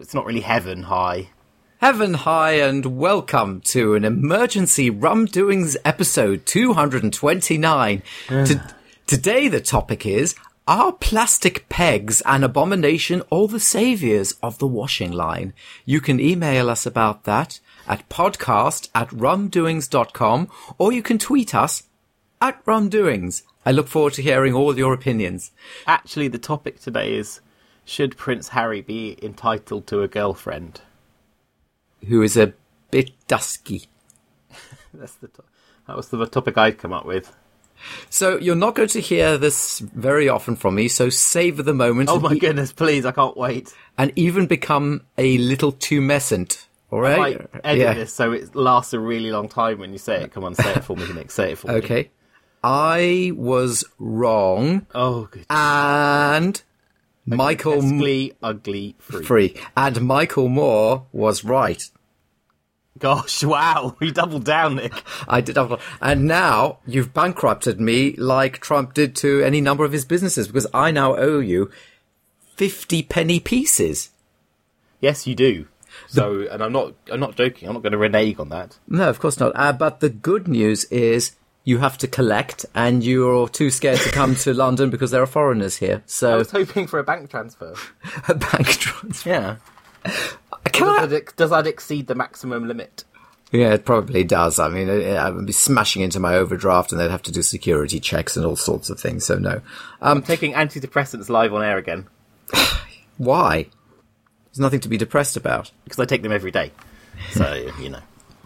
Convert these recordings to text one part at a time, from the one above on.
it's not really heaven high. Heaven high and welcome to an emergency rum doings episode 229. To- today the topic is are plastic pegs an abomination or the saviors of the washing line? You can email us about that at podcast at rumdoings.com or you can tweet us at rumdoings. I look forward to hearing all your opinions. Actually, the topic today is should Prince Harry be entitled to a girlfriend? Who is a bit dusky. That's the to- that was the topic I'd come up with. So you're not going to hear this very often from me, so savor the moment Oh my goodness, please! I can't wait. and even become a little tumescent. All I right? might edit this so it lasts a really long time when you say it. Come on, say it for me, Nick. Say it for me. Okay. I was wrong, Oh, good. and Michael Ugly, ugly, free. free, and Michael Moore was right. Gosh, wow! You doubled down, Nick. I did, and now you've bankrupted me like Trump did to any number of his businesses because I now owe you fifty penny pieces. Yes, you do. So, and I'm not. I'm not joking. I'm not going to renege on that. No, of course not. Uh, but the good news is you have to collect, and you're too scared to come to London because there are foreigners here. So I was hoping for a bank transfer. a bank transfer. Yeah. Can Does I? that, does that exceed the maximum limit? Yeah, it probably does. I mean, I I would be smashing into my overdraft, and they'd have to do security checks and all sorts of things. So no. Um, I'm taking antidepressants live on air again Why? There's nothing to be depressed about. because I take them every day. So you know,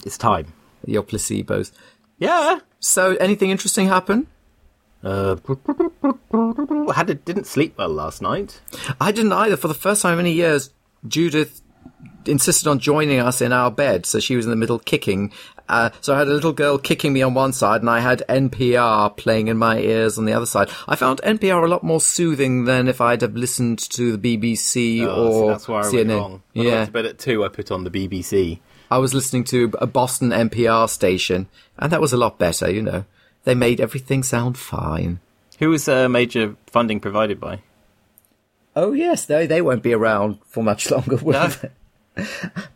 it's time. Your placebos. Yeah. So, anything interesting happen? Uh, I had didn't sleep well last night. I didn't either. For the first time in many years, Judith insisted on joining us in our bed, so she was in the middle kicking. Uh, so I had a little girl kicking me on one side, and I had NPR playing in my ears on the other side. I found NPR a lot more soothing than if I'd have listened to the BBC Oh, so or that's why I CNN. went wrong. When I Yeah, went to bed at two. I put on the BBC. I was listening to a Boston NPR station, and that was a lot better. You know, they made everything sound fine. Who was uh, major funding provided by? Oh yes, they they won't be around for much longer, will No. they?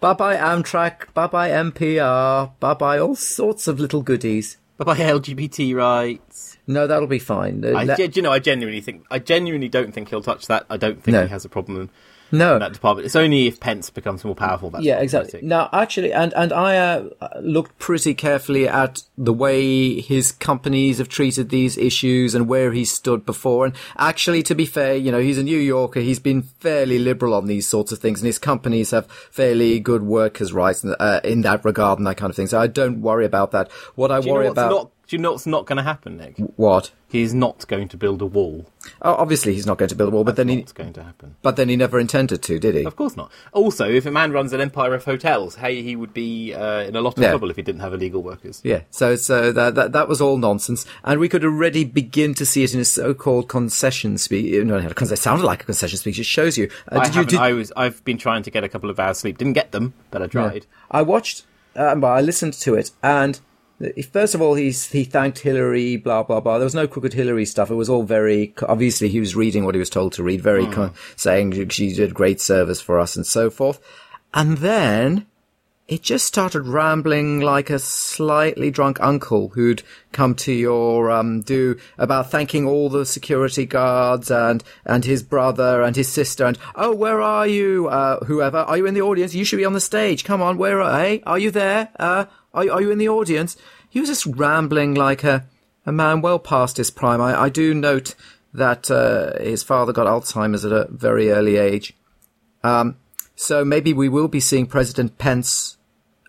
bye bye Amtrak, bye bye NPR, bye bye all sorts of little goodies. Bye bye LGBT rights. No, that'll be fine. Uh, I, let- you know, I genuinely think, I genuinely don't think he'll touch that. I don't think No. he has a problem no, that department. It's only if Pence becomes more powerful. That's yeah, exactly. Now, actually, and and I uh, looked pretty carefully at the way his companies have treated these issues and where he stood before. And actually, to be fair, you know, he's a New Yorker. He's been fairly liberal on these sorts of things, and his companies have fairly good workers' rights uh, in that regard and that kind of thing. So I don't worry about that. What I Do you know worry about not? Do you know what's not going to happen, Nick? what? He's not going to build a wall. Oh, obviously, he's not going to build a wall, but then he, What's going to happen? but then he never intended to, did he? Of course not. Also, if a man runs an empire of hotels, hey, he would be uh, in a lot of Yeah. trouble if he didn't have illegal workers. Yeah, so so that, that that was all nonsense, and we could already begin to see it in a so-called concession speech. No, because it sounded like a concession speech. It shows you. Uh, I did you? Did, I was. I've been trying to get a couple of hours sleep. Didn't get them, but I tried. I watched. Well, I listened to it, and first of all, he's he thanked Hillary. Blah blah blah. There was no crooked Hillary stuff. It was all very obviously he was reading what he was told to read. Very con- saying she did great service for us and so forth, and then it just started rambling like a slightly drunk uncle who'd come to your um, do about thanking all the security guards and and his brother and his sister and oh where are you uh, whoever are you in the audience you should be on the stage come on where are hey are you there uh, are, are you in the audience he was just rambling like a a man well past his prime I, I do note that uh, his father got Alzheimer's at a very early age um, so maybe we will be seeing President Pence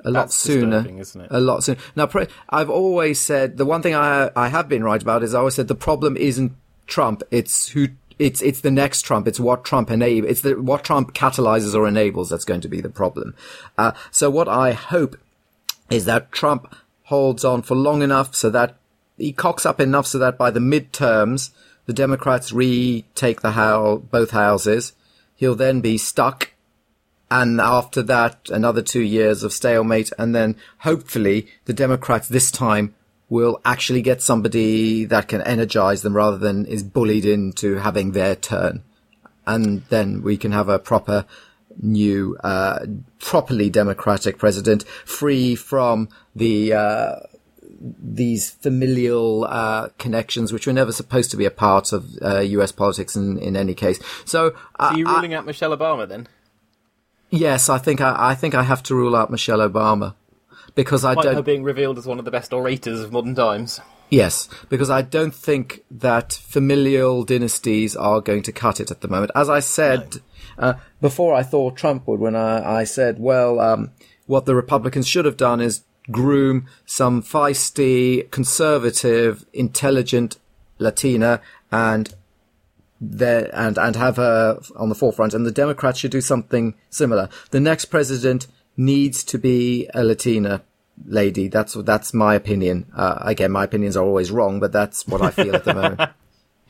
a lot That's sooner. isn't it? A lot sooner. Now, pre- I've always said the one thing I I have been right about is I always said the problem isn't Trump. It's who. It's it's the next Trump. It's what Trump enable. It's the what Trump catalyzes or enables that's going to be the problem. Uh, so what I hope is that Trump holds on for long enough so that he cocks up enough so that by the midterms the Democrats retake the house, both houses. He'll then be stuck and after that, another two years of stalemate, and then hopefully the Democrats this time will actually get somebody that can energize them rather than is bullied into having their turn. And then we can have a proper new, uh, properly democratic president, free from the, uh, these familial uh, connections, which were never supposed to be a part of uh, U.S. politics in, in any case. So, Are you ruling out Michelle Obama then? yes, I think I, I think I have to rule out Michelle Obama because I don't. her being revealed as one of the best orators of modern times. Yes, because I don't think that familial dynasties are going to cut it at the moment. As I said uh, before, I thought Trump would when I, I said, well, um, what the Republicans should have done is groom some feisty, conservative, intelligent Latina and there and and have her on the forefront. And the Democrats should do something similar. The next president needs to be a Latina lady. That's that's my opinion. Uh, again, my opinions are always wrong, but that's what I feel at the moment.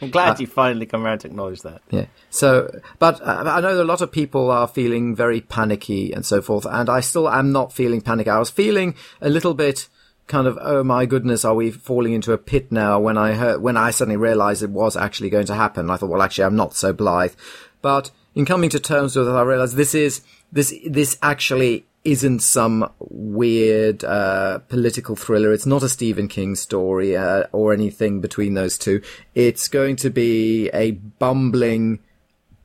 I'm glad you finally come around to acknowledge that. Yeah. So, but uh, I know a lot of people are feeling very panicky and so forth, and I still am not feeling panicky. I was feeling a little bit kind of, oh my goodness, are we falling into a pit now? When I heard, when I suddenly realised it was actually going to happen, I thought, well, actually, I'm not so blithe. But in coming to terms with it, I realised this is this this actually isn't some weird uh, political thriller. It's not a Stephen King story uh, or anything between those two. It's going to be a bumbling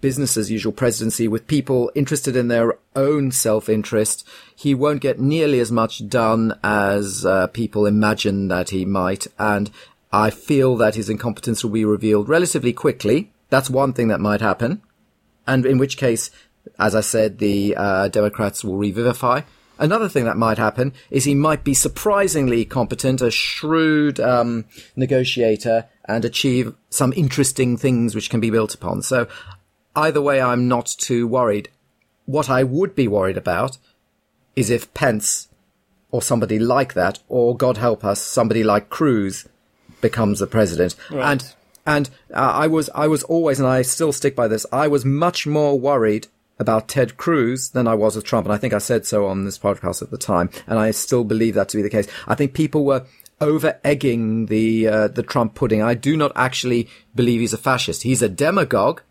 business as usual presidency with people interested in their own self-interest. He won't get nearly as much done as uh, people imagine that he might, and I feel that his incompetence will be revealed relatively quickly. That's one thing that might happen, and in which case as I said, the uh, Democrats will revivify. Another thing that might happen is he might be surprisingly competent, a shrewd um, negotiator, and achieve some interesting things which can be built upon. So, either way, I'm not too worried. What I would be worried about is if Pence or somebody like that, or God help us, somebody like Cruz becomes the president. Right. And and uh, I was I was always, and I still stick by this. I was much more worried about Ted Cruz than I was with Trump. And I think I said so on this podcast at the time. And I still believe that to be the case. I think people were over egging the, uh, the Trump pudding. I do not actually believe he's a fascist. He's a demagogue.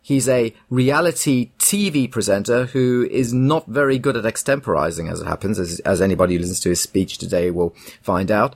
He's a reality TV presenter who is not very good at extemporizing, as it happens, as, as anybody who listens to his speech today will find out.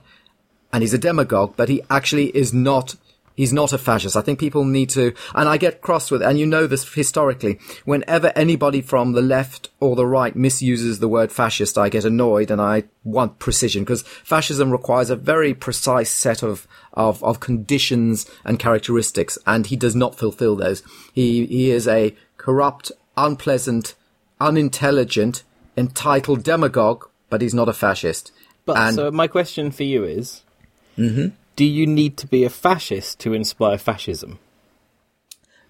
And he's a demagogue, but he actually is not He's not a fascist. I think people need to, and I get cross with, and you know this historically, whenever anybody from the left or the right misuses the word fascist, I get annoyed and I want precision because fascism requires a very precise set of, of, of conditions and characteristics and he does not fulfill those. He, he is a corrupt, unpleasant, unintelligent, entitled demagogue, but he's not a fascist. But And- so my question for you is, mm-hmm. Do you need to be a fascist to inspire fascism?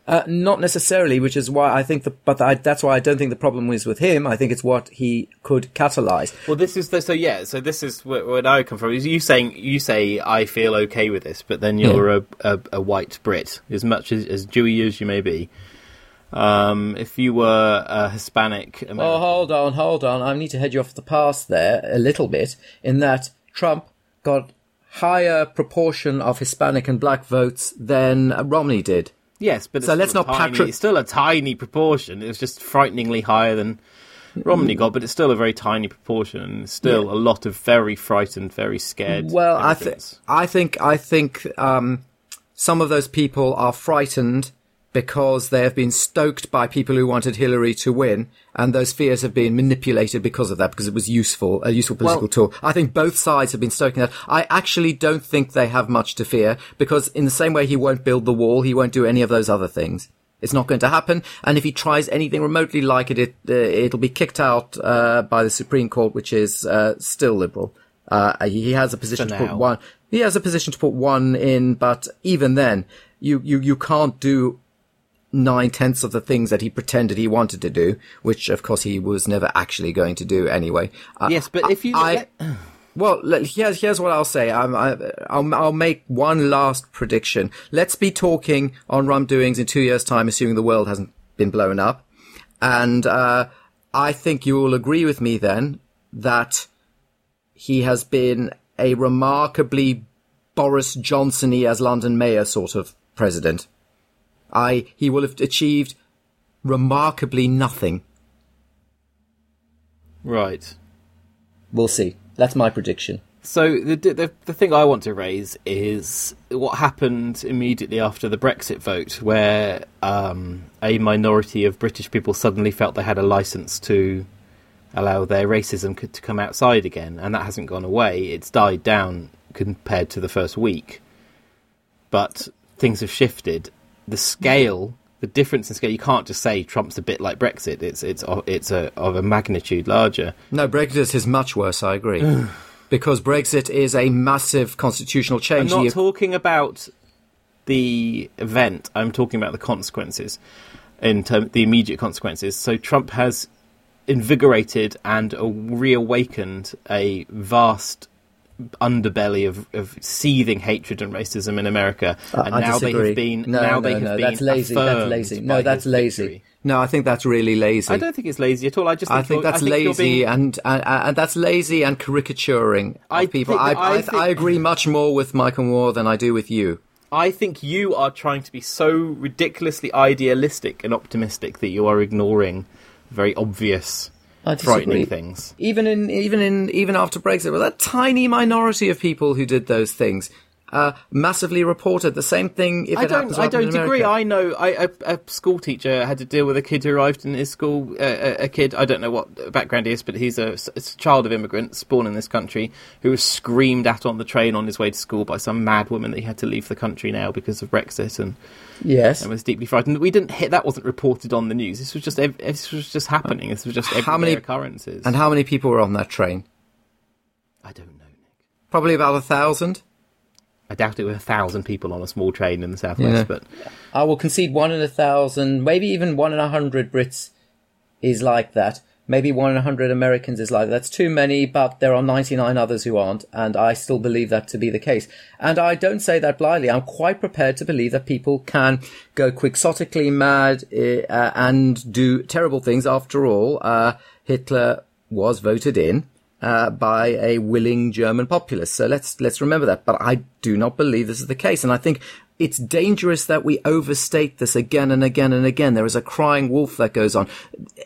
Uh, not necessarily, which is why I think the, but I, that's why I don't think the problem is with him. I think it's what he could catalyze. Well, this is the, so yeah. So this is where, where I come from. Is you saying you say I feel okay with this, but then you're a, a, a white Brit, as much as, as Jewy as you may be. Um, if you were a Hispanic American, Oh, hold on, hold on. I need to head you off the path there a little bit in that Trump got higher proportion of Hispanic and black votes than Romney did. yes, but so it's let's not tiny, patro- It's still a tiny proportion. It was just frighteningly higher than Romney got, but it's still a very tiny proportion. and Still a lot of very frightened, very scared. Well, I, th- immigrants. I think I think um, some of those people are frightened because they have been stoked by people who wanted Hillary to win, and those fears have been manipulated because of that, because it was useful, a useful political Well- tool. I think both sides have been stoking that. I actually don't think they have much to fear, because in the same way he won't build the wall, he won't do any of those other things. It's not going to happen, and if he tries anything remotely like it, it uh, it'll be kicked out uh, by the Supreme Court, which is uh, still liberal. Uh, he has a position to put one. He has a position to put one in, but even then, you you you can't do nine tenths of the things that he pretended he wanted to do, which of course he was never actually going to do anyway. Uh, yes, but if you I- well, here's here's what I'll say. I'm, I, I'll I'll make one last prediction. Let's be talking on Rum Doings in two years' time, assuming the world hasn't been blown up, and uh, I think you will agree with me then that he has been a remarkably Boris Johnson-y as London mayor sort of president. I he will have achieved remarkably nothing Right. We'll see. That's my prediction. So the, the the thing I want to raise is what happened immediately after the Brexit vote, where um, a minority of British people suddenly felt they had a license to allow their racism to come outside again, and that hasn't gone away. It's died down compared to the first week, but things have shifted. The scale, the difference in scale, you can't just say Trump's a bit like Brexit. It's it's it's a, of a magnitude larger. No, Brexit is much worse. I agree. because Brexit is a massive constitutional change. I'm not talking about the event. I'm talking about the consequences, in term the immediate consequences. So Trump has invigorated and reawakened a vast underbelly of, of seething hatred and racism in America, Uh, and I now they have been no, now no, they have no, been that's lazy. That's lazy. No, that's lazy. victory. No, I think that's really lazy. I don't think it's lazy at all. I just think I think that's think lazy being- and, and and that's lazy and caricaturing of I people. I, I I, think- I agree much more with Michael Moore than I do with you. I think you are trying to be so ridiculously idealistic and optimistic that you are ignoring very obvious, I disagree. frightening things. Even in even in even after Brexit, well, that tiny minority of people who did those things uh, massively reported the same thing. If I it happens don't. I don't agree. I know. I, a, a school teacher had to deal with a kid who arrived in his school. Uh, a, a kid. I don't know what background he is, but he's a, a child of immigrants born in this country who was screamed at on the train on his way to school by some mad woman that he had to leave the country now because of Brexit and. Yes. and was deeply frightened. We didn't hit that wasn't reported on the news. This was just this was just happening. This was just How many- occurrences. And how many people were on that train? I don't know, Nick. Probably about a thousand. I doubt it were a thousand people on a small train in the southwest, Yeah. but I will concede one in a thousand, maybe even one in a hundred Brits is like that. Maybe one in a hundred Americans is like that. That's too many, but there are 99 others who aren't, and I still believe that to be the case. And I don't say that blindly. I'm quite prepared to believe that people can go quixotically mad uh, and do terrible things. After all, uh, Hitler was voted in uh, by a willing German populace. So let's let's remember that. But I do not believe this is the case, and I think it's dangerous that we overstate this again and again and again. There is a crying wolf that goes on.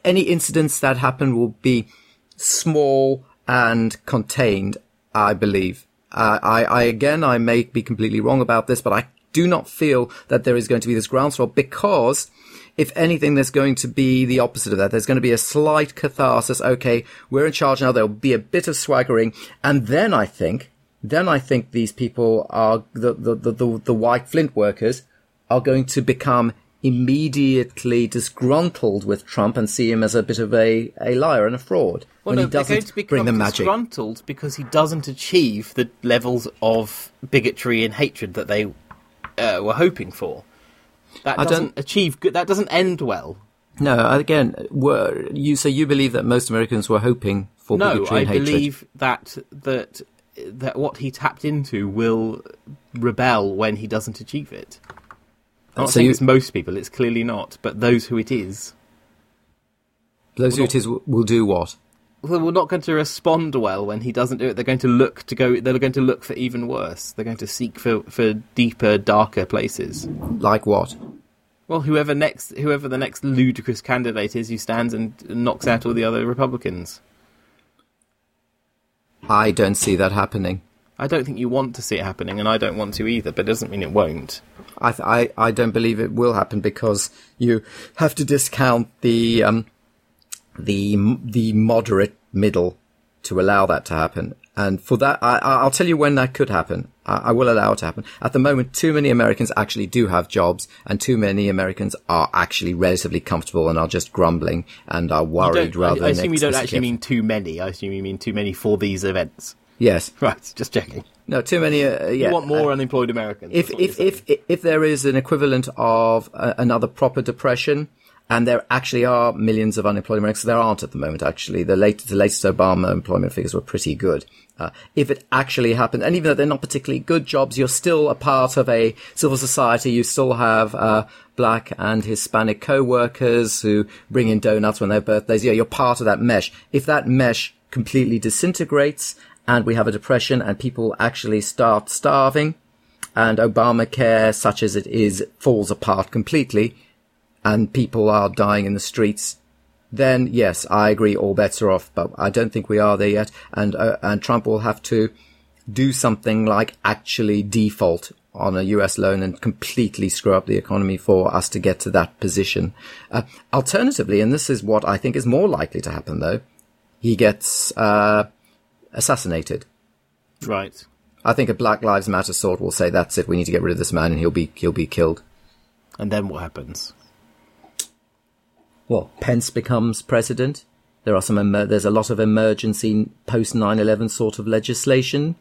Any incidents that happen will be small and contained. I believe. Uh, I, I again, I may be completely wrong about this, but I do not feel that there is going to be this groundswell because if anything, there's going to be the opposite of that. There's going to be a slight catharsis. Okay, we're in charge now. There'll be a bit of swaggering. And then I think, then I think these people are, the, the, the, the, the white flint workers are going to become immediately disgruntled with Trump and see him as a bit of a, a liar and a fraud well, when no, he they're doesn't going to become bring the magic. disgruntled because he doesn't achieve the levels of bigotry and hatred that they uh, were hoping for. That I doesn't achieve good. That doesn't end well. No, again, were you so you believe that most Americans were hoping for No, bigotry I and hatred? believe that that that what he tapped into will rebel when he doesn't achieve it. I'm not So saying you- it's most people; it's clearly not. But those who it is, those who it is will do what? Well, we're not going to respond well when he doesn't do it. They're going to look to go. They're going to look for even worse. They're going to seek for for deeper, darker places. Like what? Well, whoever next, whoever the next ludicrous candidate is, who stands and knocks out all the other Republicans. I don't see that happening. I don't think you want to see it happening, and I don't want to either. But it doesn't mean it won't. I, th- I I don't believe it will happen because you have to discount the um the the moderate middle to allow that to happen. And for that, I, I- I'll tell you when that could happen. I, I will allow it to happen. At the moment, too many Americans actually do have jobs, and too many Americans are actually relatively comfortable and are just grumbling and are worried rather I, I than assume you don't actually mean too many. I assume you mean too many for these events. Yes. Right, just checking. No, too many. Uh, yeah. You want more unemployed Americans. if if if if if there is an equivalent of uh, another proper depression, and there actually are millions of unemployed Americans, there aren't at the moment. Actually, the latest the latest Obama employment figures were pretty good. Uh, if it actually happened, and even though they're not particularly good jobs, you're still a part of a civil society. You still have uh, black and Hispanic co-workers who bring in donuts when their birthdays. Yeah, you're part of that mesh. If that mesh completely disintegrates and we have a depression and people actually start starving, and Obamacare, such as it is, falls apart completely, and people are dying in the streets, then yes, I agree, all bets are off. But I don't think we are there yet, and uh, and Trump will have to do something like actually default on a US loan and completely screw up the economy for us to get to that position. Uh, alternatively, and this is what I think is more likely to happen though, he gets uh, assassinated. Right. I think a Black Lives Matter sort will say that's it. We need to get rid of this man, and he'll be he'll be killed. And then what happens? Well, Pence becomes president. There are some. Emer- there's a lot of emergency post 9/11 sort of legislation.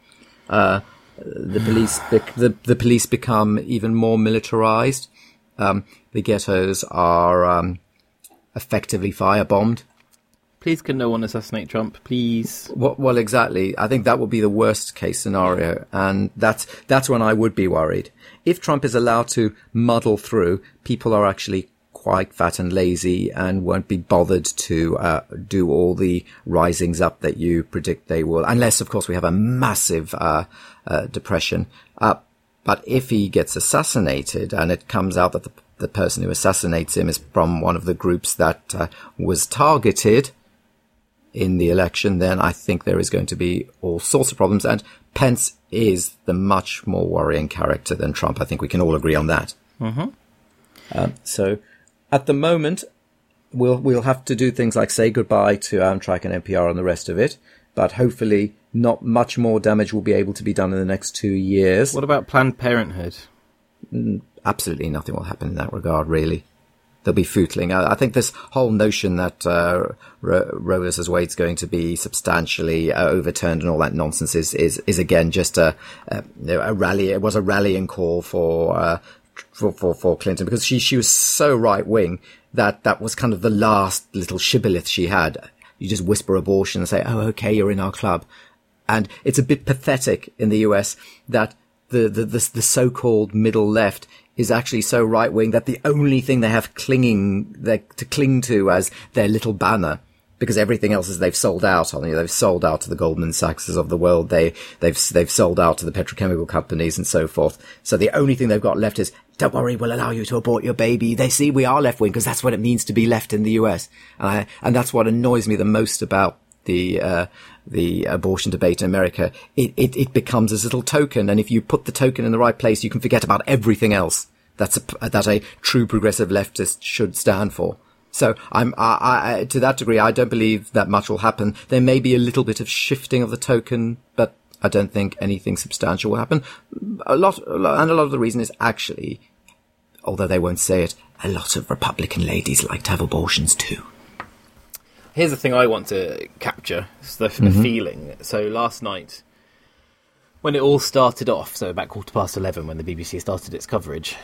Uh, the police bec- the the police become even more militarized. Um, the ghettos are um, effectively firebombed. Please, can no one assassinate Trump? Please. Well, well, exactly. I think that would be the worst case scenario, and that's that's when I would be worried. If Trump is allowed to muddle through, people are actually quite fat and lazy and won't be bothered to uh, do all the risings up that you predict they will, unless, of course, we have a massive uh, uh, depression. Uh, but if he gets assassinated and it comes out that the, the person who assassinates him is from one of the groups that uh, was targeted in the election, then I think there is going to be all sorts of problems. And Pence is the much more worrying character than Trump. I think we can all agree on that. Mm-hmm. Um, so at the moment, we'll we'll have to do things like say goodbye to Amtrak and NPR and the rest of it. But hopefully, not much more damage will be able to be done in the next two years. What about Planned Parenthood? Absolutely nothing will happen in that regard, really. There'll be footling. I, I think this whole notion that uh, Roe versus Wade's going to be substantially uh, overturned and all that nonsense is is, is again just a, a, a rally. It was a rallying call for uh, for, for, for Clinton because she, she was so right wing that that was kind of the last little shibboleth she had. You just whisper abortion and say, Oh, okay, you're in our club. And it's a bit pathetic in the US that the, the, the, the so-called middle left is actually so right wing that the only thing they have clinging, they, to cling to as their little banner because everything else is they've sold out on. You know, they've sold out to the Goldman Sachses of the world. They they've they've sold out to the petrochemical companies and so forth. So the only thing they've got left is don't worry, we'll allow you to abort your baby. They see we are left wing because that's what it means to be left in the US, and and that's what annoys me the most about the uh, the abortion debate in America. It, it it becomes this little token, and if you put the token in the right place, you can forget about everything else. That's a, that a true progressive leftist should stand for. So I'm, I, I, to that degree, I don't believe that much will happen. There may be a little bit of shifting of the token, but I don't think anything substantial will happen. A lot, and a lot of the reason is actually, although they won't say it, a lot of Republican ladies like to have abortions too. Here's the thing I want to capture: it's the, mm-hmm. the feeling. So last night, when it all started off, so about quarter past eleven, when the BBC started its coverage,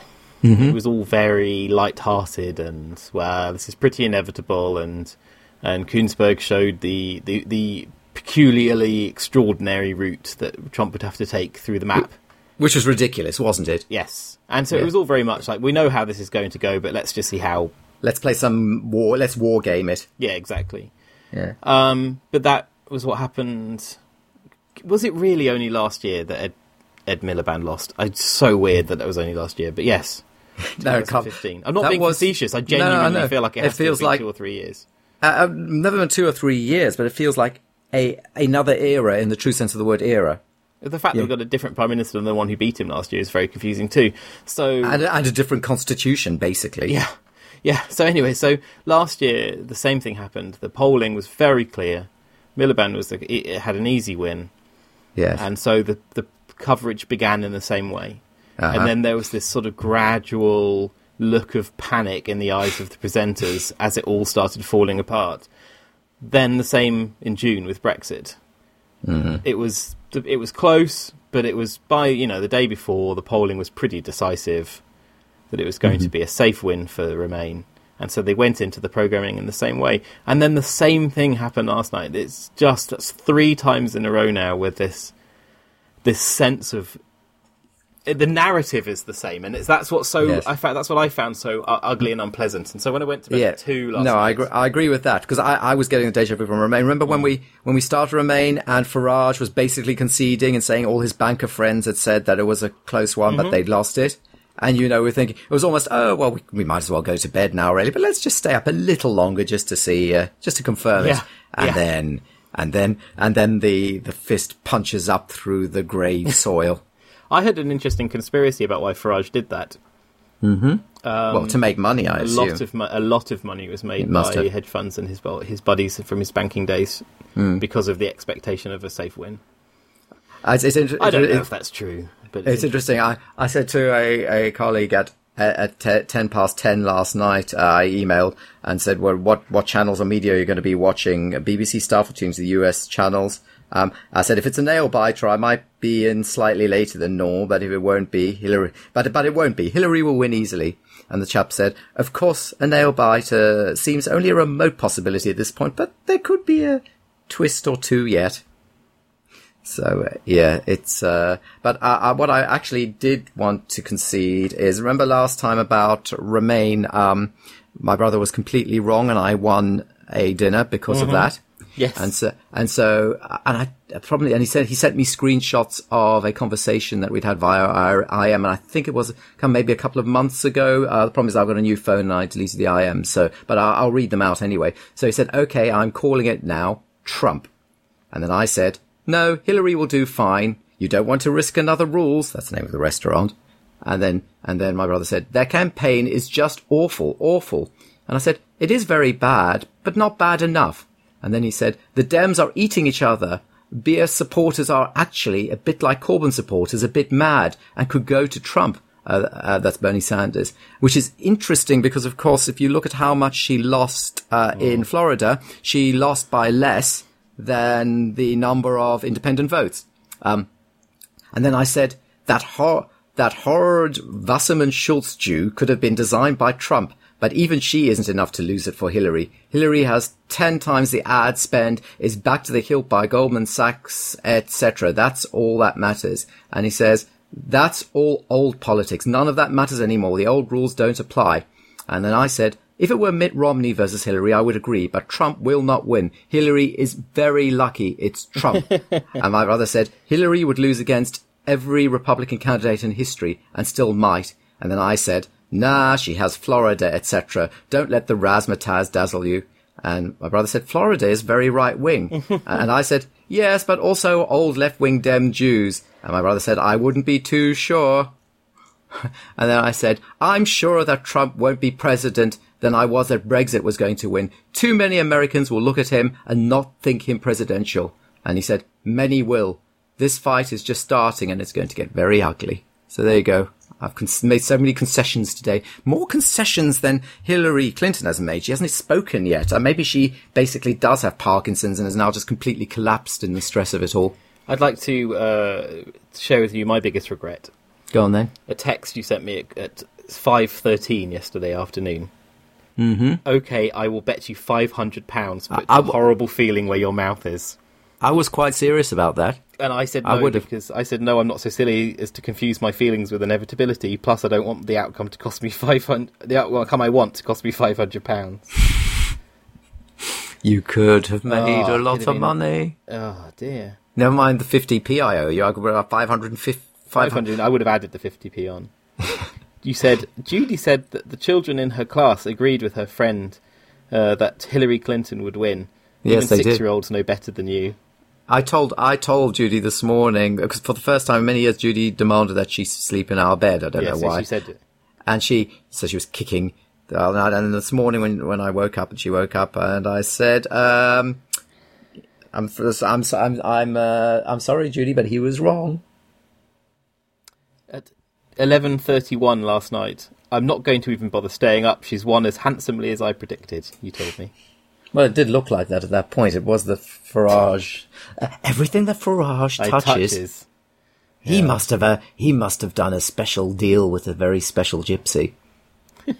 Mm-hmm. It was all very light-hearted and well, this is pretty inevitable. And and Kuenssberg showed the, the the peculiarly extraordinary route that Trump would have to take through the map, which was ridiculous, wasn't it? Yes, and so yeah. it was all very much like we know how this is going to go, but let's just see how. Let's play some war. Let's war game it. Yeah, exactly. Yeah. Um, but that was what happened. Was it really only last year that Ed, Ed Miliband lost? It's so weird that it was only last year, but yes. no, can't. I'm not being was, facetious. I genuinely no, no, feel like it, it feels like two or three years. Uh, uh, never been two or three years, but it feels like a another era in the true sense of the word era. The fact yeah. that we've got a different prime minister than the one who beat him last year is very confusing too. So and, and a different constitution, basically. Yeah, yeah. So anyway, so last year the same thing happened. The polling was very clear. Miliband was the, it had an easy win. Yes. And so the the coverage began in the same way. Uh-huh. And then there was this sort of gradual look of panic in the eyes of the presenters as it all started falling apart. Then the same in June with Brexit. Mm-hmm. It was it was close, but it was by you know the day before the polling was pretty decisive that it was going mm-hmm. to be a safe win for Remain, and so they went into the programming in the same way. And then the same thing happened last night. It's just that's three times in a row now with this this sense of the narrative is the same, and it's that's what so. Yes. I found that's what I found so uh, ugly and unpleasant. And so when I went to bed yeah. two last no, night, I agree, I agree with that because I, I was getting a deja vu from Remain. Remember mm. when we when we started Remain and Farage was basically conceding and saying all his banker friends had said that it was a close one, mm-hmm. but they'd lost it. and you know we're thinking it was almost oh well we, we might as well go to bed now really, but let's just stay up a little longer just to see uh, just to confirm Yeah. it, and Yeah. then and then and then the the fist punches up through the grave soil. I heard an interesting conspiracy about why Farage did that. well, to make money, I A assume. lot of mo- a lot of money was made by have. hedge funds and his his buddies from his banking days Hmm. because of the expectation of a safe win. Uh, it's, it's, inter- I don't it's- know if that's true, but It's interesting. I, I said to a, a colleague at at te- ten past ten last night. Uh, I emailed and said, "Well, what what channels or media are you going to be watching? BBC stuff, which means the US channels." Um, I said, "If it's a nail biter, I might be in slightly later than normal, but if it won't be, Hillary, but but it won't be. Hillary will win easily." And the chap said, "Of course, a nail biter seems only a remote possibility at this point, but there could be a twist or two yet." So uh, yeah, it's. Uh, but uh, uh, what I actually did want to concede is remember last time about Remain. Um, my brother was completely wrong, and I won a dinner because of that. Yes. And so and so and I probably and he said he sent me screenshots of a conversation that we'd had via our IM, and I think it was maybe a couple of months ago. Uh, the problem is I've got a new phone and I deleted the IM, so but I'll, I'll read them out anyway. So he said, "Okay, I'm calling it now, Trump." And then I said, no, Hillary will do fine. You don't want to risk another rules. That's the name of the restaurant. And then, and then my brother said, their campaign is just awful, awful. And I said, it is very bad, but not bad enough. And then he said, the Dems are eating each other. Beer supporters are actually a bit like Corbyn supporters, a bit mad and could go to Trump. Uh, uh, that's Bernie Sanders, which is interesting because, of course, if you look at how much she lost uh, in Florida, she lost by less than the number of independent votes. Um, and then I said that hor- that horrid Wasserman Schultz Jew could have been designed by Trump, but even she isn't enough to lose it for Hillary. Hillary has ten times the ad spend, is back to the hilt by Goldman Sachs, etc. That's all that matters. And he says, that's all old politics. None of that matters anymore. The old rules don't apply. And then I said, if it were Mitt Romney versus Hillary, I would agree, but Trump will not win. Hillary is very lucky it's Trump. and my brother said, Hillary would lose against every Republican candidate in history and still might. And then I said, nah, she has Florida, etc. Don't let the razzmatazz dazzle you. And my brother said, Florida is very right wing. Uh, and I said, yes, but also old left wing Dem Jews. And my brother said, I wouldn't be too sure. And then I said, I'm sure that Trump won't be president than I was that Brexit was going to win. Too many Americans will look at him and not think him presidential. And he said, many will. This fight is just starting and it's going to get very ugly. So there you go. I've con- made so many concessions today. More concessions than Hillary Clinton has made. She hasn't spoken yet. Uh, maybe she basically does have Parkinson's and is now just completely collapsed in the stress of it all. I'd like to uh, share with you my biggest regret. Go on then. A text you sent me at, at five thirteen yesterday afternoon. Mm-hmm. Okay, I will bet you five hundred pounds. Put I- I the horrible feeling where your mouth is. I was quite serious about that. And I said no I would've. because I said no. I'm not so silly as to confuse my feelings with inevitability. Plus, I don't want the outcome to cost me five hundred. The outcome I want to cost me five hundred pounds. You could have made Oh, a lot of been- money. Oh dear. Never mind the 50p I owe you. I could have 550. 500 I would have added the 50p on. you said Judy said that the children in her class agreed with her friend uh, that Hillary Clinton would win. Yes, Even they did. six-year-olds know better than you. I told I told Judy this morning because for the first time in many years Judy demanded that she sleep in our bed. I don't Yeah, know so why. she said it. and she so she was kicking. And this morning when when I woke up and she woke up and I said, um, "I'm I'm I'm I'm uh, I'm sorry, Judy, but he was wrong." At 11:31 last night, I'm not going to even bother staying up. She's won as handsomely as I predicted. You told me. Well, it did look like that at that point. It was the Farage, uh, everything that Farage I touches. touches. He must have uh, he must have done a special deal with a very special gypsy.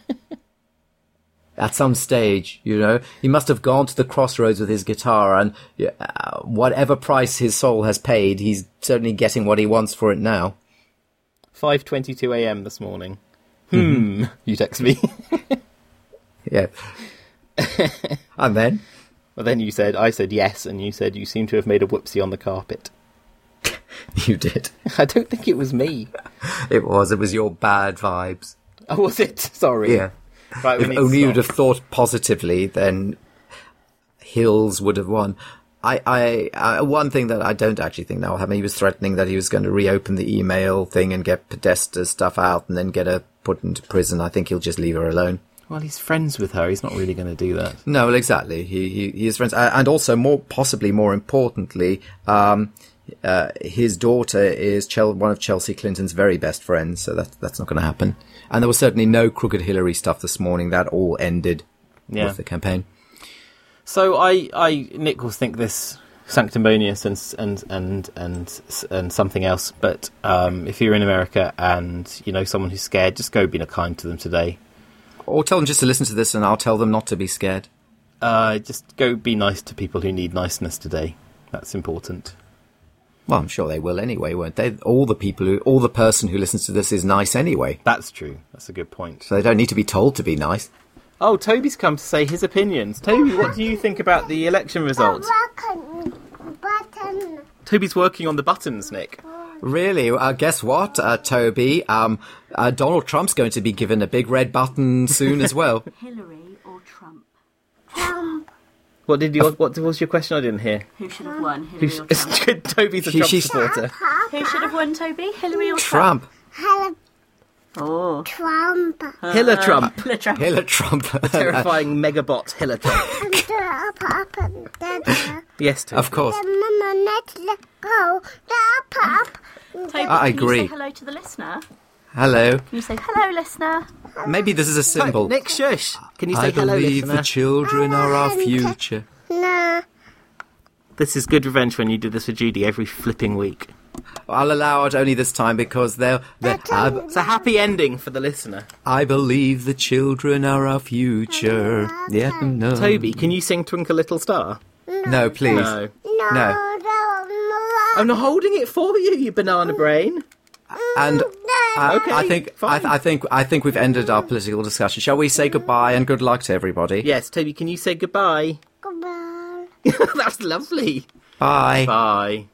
At some stage, you know, he must have gone to the crossroads with his guitar, and uh, whatever price his soul has paid, he's certainly getting what he wants for it now. 5:22 a.m. this morning. Hmm. You text me. Yeah. and then, well, then you said I said yes, and you said you seem to have made a whoopsie on the carpet. You did. I don't think it was me. It was. It was your bad vibes. Oh, was it? Sorry. Yeah. Right, If only you'd have thought positively, then Hills would have won. I, I, I, one thing that I don't actually think now, I mean, he was threatening that he was going to reopen the email thing and get Podesta's stuff out and then get her put into prison. I think he'll just leave her alone. Well, he's friends with her. He's not really going to do that. No, well, exactly. He, he, he is friends. And also, more, possibly more importantly, um, uh, his daughter is Chel- one of Chelsea Clinton's very best friends, so that, that's not going to happen. And there was certainly no crooked Hillary stuff this morning. That all ended Yeah. with the campaign. So I, I, Nichols think this sanctimonious and and and and and something else. But um, if you're in America and you know someone who's scared, just go be kind to them today. Or tell them just to listen to this, and I'll tell them not to be scared. Uh, just go be nice to people who need niceness today. That's important. Well, I'm sure they will anyway, won't they? All the people who, all the person who listens to this is nice anyway, That's true. That's a good point. so they don't need to be told to be nice. Oh, Toby's come to say his opinions. Toby, what do you think about the election results? Button. Button. Toby's working on the buttons, Nick. Really? Uh, guess what, uh, Toby? Um, uh, Donald Trump's going to be given a big red button soon as well. Hillary or Trump? Trump. What did you? What was your question? I didn't hear. Who should have won, Hillary or Trump? Toby's a Trump she's- supporter. Who should have won, Toby? Hillary or Trump? Trump. Oh, Trump. Hiller Trump. Hillary Trump. Hillary Trump. Terrifying megabot Hiller Trump. And the pop and dada. Yes, Toby. of course. The mama let let go. The pop. Toby, I can agree. you say hello to the listener? Hello. Can you say hello, listener? Maybe this is a symbol. Nick, shush. Can you say I hello, believe listener? the children are our future. Nah. This is good revenge when you do this with Judy every flipping week. I'll allow it only this time because they're, they're I, It's a happy ending for the listener. I believe the children are our future. Yeah, no. Toby, can you sing Twinkle Little Star? No, please. No. No. No. no. I'm not holding it for you, you banana brain. And uh, I, Okay, I think I, fine. I think I think we've ended our political discussion. Shall we say goodbye and good luck to everybody? Yes, Toby, can you say goodbye? Goodbye. That's lovely. Bye. Bye.